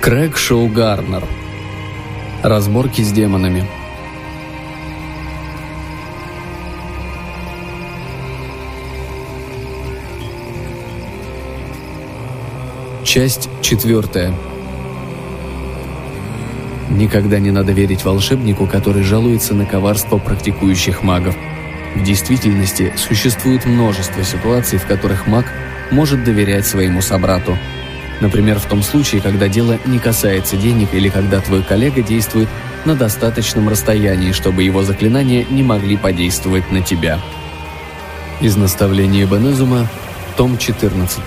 Крэг Шоу Гарнер. Разборки с демонами. Часть четвертая. Никогда не надо верить волшебнику, который жалуется на коварство практикующих магов. В действительности существует множество ситуаций, в которых маг может доверять своему собрату. Например, в том случае, когда дело не касается денег или когда твой коллега действует на достаточном расстоянии, чтобы его заклинания не могли подействовать на тебя. Из наставления Бенезума, том 14.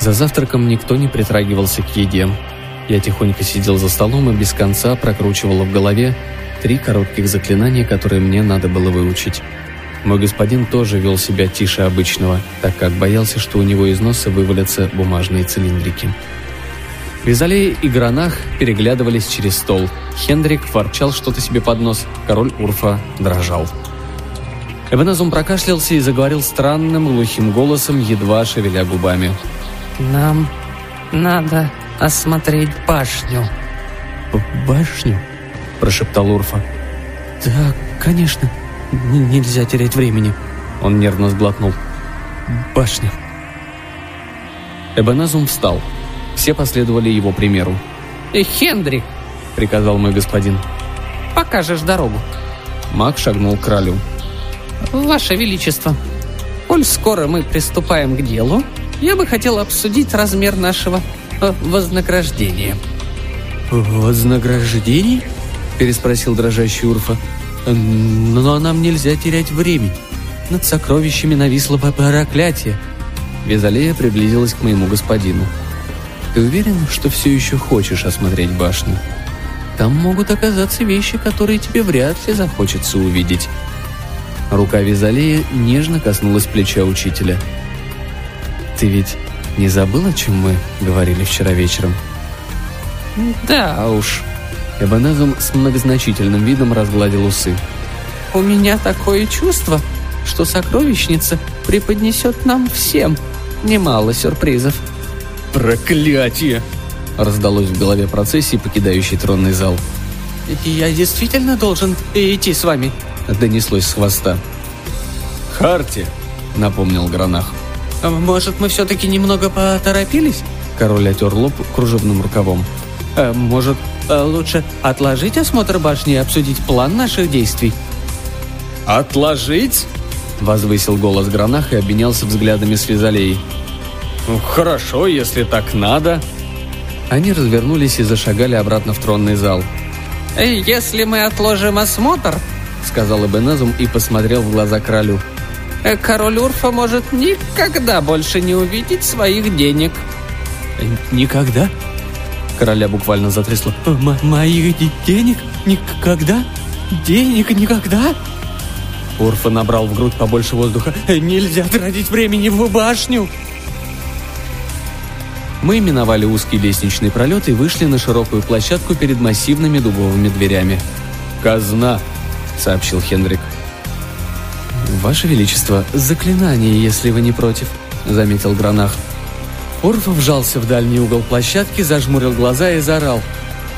За завтраком никто не притрагивался к еде. Я тихонько сидел за столом и без конца прокручивал в голове три коротких заклинания, которые мне надо было выучить. Мой господин тоже вел себя тише обычного, так как боялся, что у него из носа вывалятся бумажные цилиндрики. Визалей и Гранах переглядывались через стол. Хендрик ворчал что-то себе под нос, король Урфа дрожал. Эбеназум прокашлялся и заговорил странным глухим голосом, едва шевеля губами. «Нам надо осмотреть башню». «Башню?» – прошептал Урфа. «Да, конечно. Н нельзя терять времени». Он нервно сглотнул. «Башня». Эбеназум встал. Все последовали его примеру. «Э, «Хендрик!» – приказал мой господин. «Покажешь дорогу». Маг шагнул к королю. «Ваше Величество, коль скоро мы приступаем к делу, я бы хотел обсудить размер нашего э, вознаграждения». «Вознаграждение?» – переспросил дрожащий Урфа. «Но нам нельзя терять время. Над сокровищами нависло проклятие». Визалея приблизилась к моему господину. «Ты уверен, что все еще хочешь осмотреть башню? Там могут оказаться вещи, которые тебе вряд ли захочется увидеть». Рука Визалея нежно коснулась плеча учителя. «Ты ведь не забыл, о чем мы говорили вчера вечером?» «Да уж», Эбонезум с многозначительным видом разгладил усы. «У меня такое чувство, что сокровищница преподнесет нам всем немало сюрпризов». «Проклятие!» раздалось в голове процессии, покидающей тронный зал. «Я действительно должен идти с вами?» донеслось с хвоста. «Харти!» — напомнил Гранах. «Может, мы все-таки немного поторопились?» Король отер лоб кружевным рукавом. «Э, «Может, лучше отложить осмотр башни и обсудить план наших действий?» «Отложить?» — возвысил голос Гранах и обменялся взглядами с Физалеей. «Ну, «Хорошо, если так надо». Они развернулись и зашагали обратно в тронный зал. «Если мы отложим осмотр», — сказал Эбенезум и посмотрел в глаза королю. «король Урфа может никогда больше не увидеть своих денег». «Никогда?» Короля буквально затрясло. М «Моих денег? Никогда? Денег никогда?» Урфа набрал в грудь побольше воздуха. «Нельзя тратить времени в башню!» Мы миновали узкий лестничный пролет и вышли на широкую площадку перед массивными дубовыми дверями. «Казна!» — сообщил Хендрик. «Ваше Величество, заклинание, если вы не против», — заметил Гранах. Урфа вжался в дальний угол площадки, зажмурил глаза и заорал.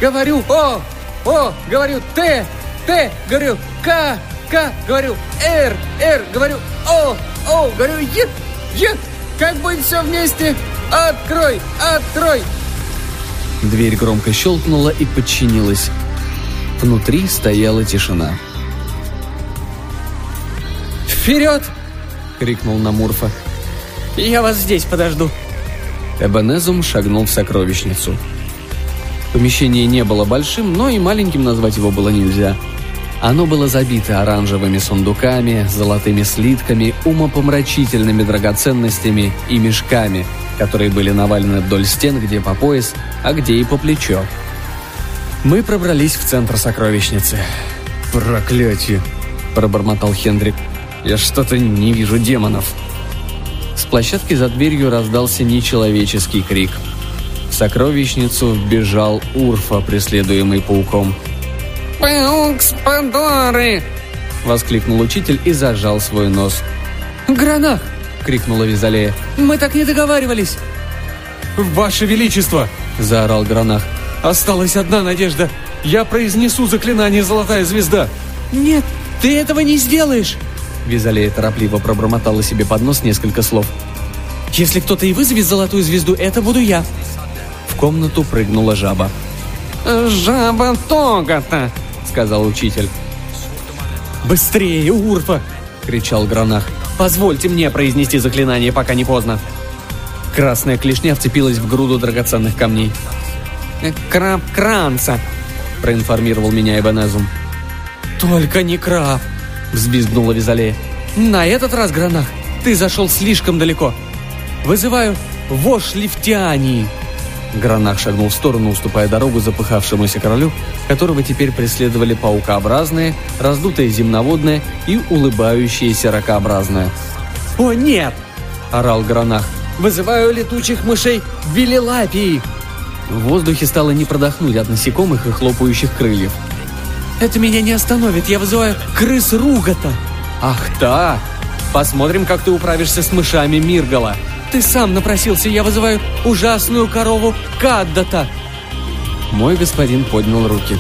«Говорю О! О! Говорю Т! Т! Говорю К! К! Говорю Р! Р! Говорю О! О! Говорю Е! Е! Как будет все вместе? Открой! Открой!» Дверь громко щелкнула и подчинилась. Внутри стояла тишина. «Вперед!» — крикнул на Мурфа. «Я вас здесь подожду!» Эбенезум шагнул в сокровищницу. Помещение не было большим, но и маленьким назвать его было нельзя. Оно было забито оранжевыми сундуками, золотыми слитками, умопомрачительными драгоценностями и мешками, которые были навалены вдоль стен, где по пояс, а где и по плечо. Мы пробрались в центр сокровищницы. «Проклятие!» – пробормотал Хендрик. «Я что-то не вижу демонов!» С площадки за дверью раздался нечеловеческий крик. В сокровищницу вбежал Урфа, преследуемый пауком. «Паук с Пандоры!» — воскликнул учитель и зажал свой нос. «Гранах!» — крикнула Визалея. «Мы так не договаривались!» «Ваше Величество!» – заорал Гранах. «Осталась одна надежда. Я произнесу заклинание «Золотая звезда». «Нет, ты этого не сделаешь!» Визалея торопливо пробормотала себе под нос несколько слов. «Если кто-то и вызовет золотую звезду, это буду я!» В комнату прыгнула жаба. «Жаба Тогата!» — сказал учитель. «Быстрее, Урфа!» — кричал Гранах. «Позвольте мне произнести заклинание, пока не поздно!» Красная клешня вцепилась в груду драгоценных камней. «Краб Кранца!» — проинформировал меня Эбенезум. «Только не краб!» — взвизгнула Визалея. «На этот раз, Гранах, ты зашел слишком далеко. Вызываю вож Лифтиании!» Гранах шагнул в сторону, уступая дорогу запыхавшемуся королю, которого теперь преследовали паукообразные, раздутое земноводное и улыбающееся ракообразное. «О, нет!» – орал Гранах. «Вызываю летучих мышей Велилапии!» В воздухе стало не продохнуть от насекомых и хлопающих крыльев. «Это меня не остановит, я вызываю крыс Ругата!» «Ах так! Посмотрим, как ты управишься с мышами Миргала!» Ты сам напросился, я вызываю ужасную корову Каддата!» Мой господин поднял руки.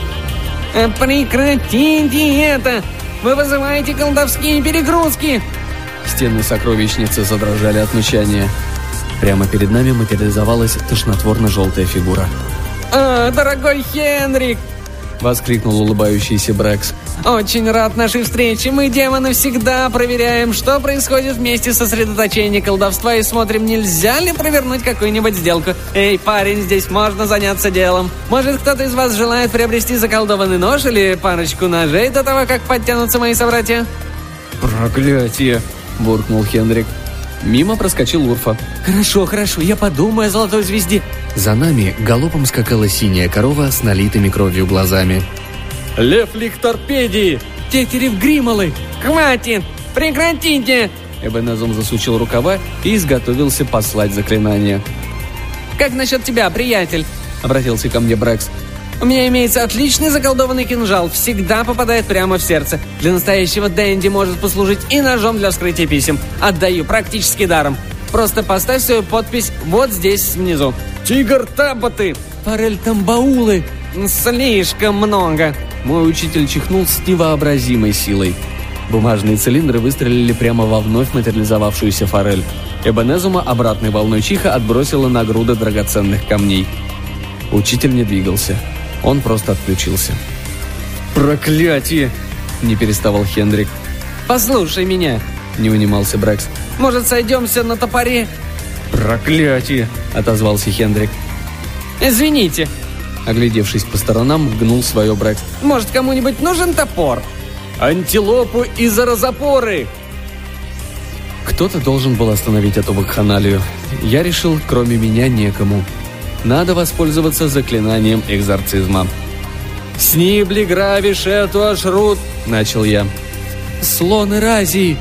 Э, «Прекратите это! Вы вызываете колдовские перегрузки!» Стены сокровищницы задрожали от мычания. Прямо перед нами материализовалась тошнотворно-желтая фигура. «А, дорогой Хенрик!» — воскликнул улыбающийся Брэкс. «Очень рад нашей встрече. Мы, демоны, всегда проверяем, что происходит вместе сосредоточения колдовства и смотрим, нельзя ли провернуть какую-нибудь сделку. Эй, парень, здесь можно заняться делом. Может, кто-то из вас желает приобрести заколдованный нож или парочку ножей до того, как подтянутся мои собратья?» «Проклятие!» – буркнул Хендрик. Мимо проскочил Урфа. «Хорошо, хорошо, я подумаю о золотой звезде». За нами галопом скакала синяя корова с налитыми кровью глазами. «Лев Ликторпедии! Тетерев Гримолы! Хватит! Прекратите!» Эбенезум засучил рукава и изготовился послать заклинание. «Как насчет тебя, приятель?» — обратился ко мне Брэкс. У меня имеется отличный заколдованный кинжал, всегда попадает прямо в сердце. Для настоящего Дэнди может послужить и ножом для вскрытия писем. Отдаю практически даром. Просто поставь свою подпись вот здесь внизу. Тигр Табаты! Форель Тамбаулы! Слишком много. Мой учитель чихнул с невообразимой силой. Бумажные цилиндры выстрелили прямо во вновь материализовавшуюся форель. Эбенезума обратной волной чиха отбросила на груды драгоценных камней. Учитель не двигался. Он просто отключился. «Проклятие!» – не переставал Хендрик. «Послушай меня!» – не унимался Брэкс. «Может, сойдемся на топоре?» «Проклятие!» – отозвался Хендрик. «Извините!» Оглядевшись по сторонам, гнул свое Брэкс. «Может, кому-нибудь нужен топор?» «Антилопу и заразопоры!» Кто-то должен был остановить эту вакханалию. Я решил, кроме меня, некому. Надо воспользоваться заклинанием экзорцизма. «Снибли гравиш эту ашрут!» – начал я. «Слон Разии!»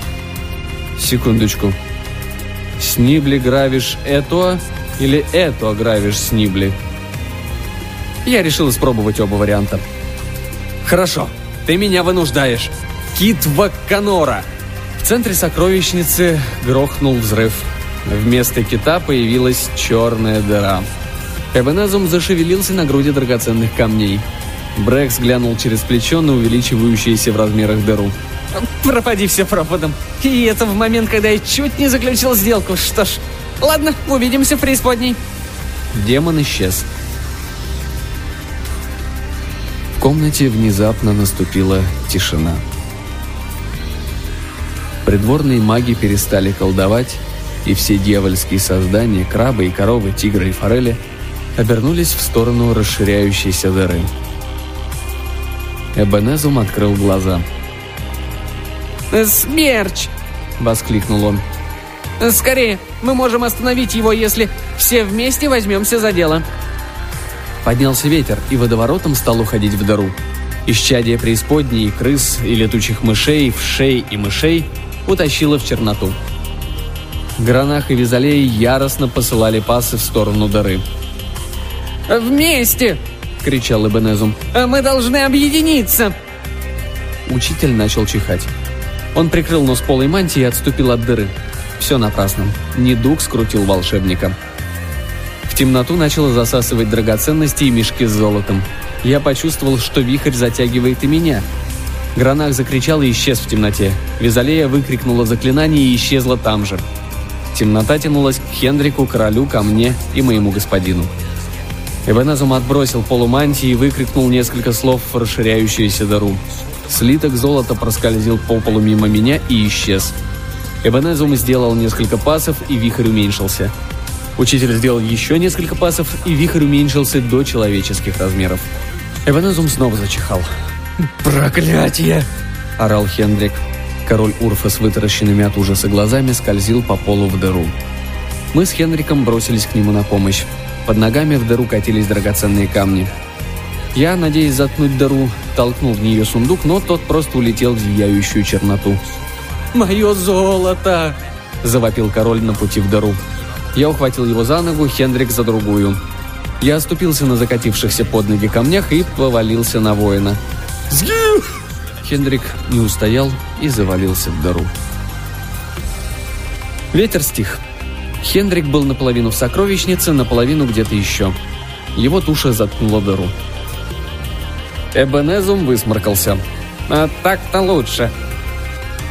Секундочку. «Снибли гравиш это или это гравиш снибли?» Я решил испробовать оба варианта. «Хорошо, ты меня вынуждаешь. Кит Вакканора!» В центре сокровищницы грохнул взрыв. Вместо кита появилась черная дыра – Эбенезум зашевелился на груди драгоценных камней. Брэкс глянул через плечо на увеличивающуюся в размерах дыру. «Пропади все пропадом. И это в момент, когда я чуть не заключил сделку. Что ж, ладно, увидимся в преисподней». Демон исчез. В комнате внезапно наступила тишина. Придворные маги перестали колдовать, и все дьявольские создания, крабы и коровы, тигры и форели – обернулись в сторону расширяющейся дыры. Эбенезум открыл глаза. «Смерч!» — воскликнул он. «Скорее, мы можем остановить его, если все вместе возьмемся за дело». Поднялся ветер, и водоворотом стал уходить в дыру. Исчадие преисподней, крыс и летучих мышей, вшей и мышей утащило в черноту. Гранах и Визалей яростно посылали пасы в сторону дыры — «Вместе!» — кричал Эбенезум. «А «Мы должны объединиться!» Учитель начал чихать. Он прикрыл нос полой мантии и отступил от дыры. Все напрасно. Недуг скрутил волшебника. В темноту начало засасывать драгоценности и мешки с золотом. Я почувствовал, что вихрь затягивает и меня. Гранах закричал и исчез в темноте. Визалея выкрикнула заклинание и исчезла там же. Темнота тянулась к Хендрику, королю, ко мне и моему господину. Эбенезум отбросил полумантии и выкрикнул несколько слов в расширяющуюся дыру. Слиток золота проскользил по полу мимо меня и исчез. Эбенезум сделал несколько пасов, и вихрь уменьшился. Учитель сделал еще несколько пасов, и вихрь уменьшился до человеческих размеров. Эбенезум снова зачихал. «Проклятие!» – орал Хендрик. Король Урфа с вытаращенными от ужаса глазами скользил по полу в дыру. Мы с Хенриком бросились к нему на помощь. Под ногами в дыру катились драгоценные камни. Я, надеясь заткнуть дыру, толкнул в нее сундук, но тот просто улетел в зияющую черноту. «Мое золото!» – завопил король на пути в дыру. Я ухватил его за ногу, Хендрик за другую. Я оступился на закатившихся под ноги камнях и повалился на воина. «Сгил!» Хендрик не устоял и завалился в дыру. Ветер стих. Хендрик был наполовину в сокровищнице, наполовину где-то еще. Его туша заткнула дыру. Эбенезум высморкался. «А так-то лучше»,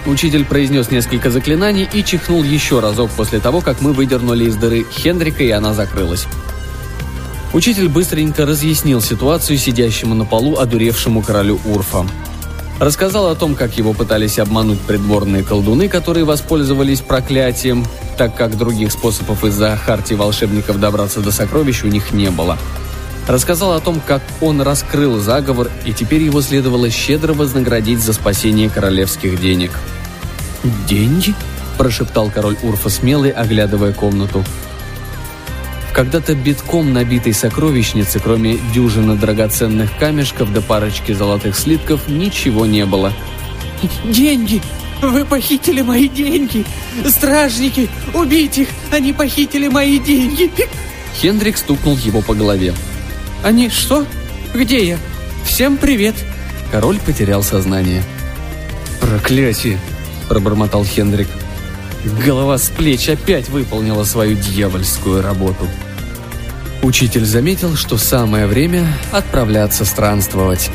Учитель произнес несколько заклинаний и чихнул еще разок после того, как мы выдернули из дыры Хендрика, и она закрылась. Учитель быстренько разъяснил ситуацию сидящему на полу одуревшему королю Урфа. Рассказал о том, как его пытались обмануть придворные колдуны, которые воспользовались проклятием, так как других способов из-за хартии волшебников добраться до сокровищ у них не было. Рассказал о том, как он раскрыл заговор, и теперь его следовало щедро вознаградить за спасение королевских денег. «Деньги?» – прошептал король Урфа смелый, оглядывая комнату. В когда-то битком набитой сокровищнице, кроме дюжины драгоценных камешков до парочки золотых слитков, ничего не было. «Деньги! Вы похитили мои деньги! Стражники! Убить их! Они похитили мои деньги!» Хендрик стукнул его по голове. «Они что? Где я? Всем привет!» Король потерял сознание. «Проклятие!» – пробормотал Хендрик. Голова с плеч опять выполнила свою дьявольскую работу. Учитель заметил, что самое время отправляться странствовать.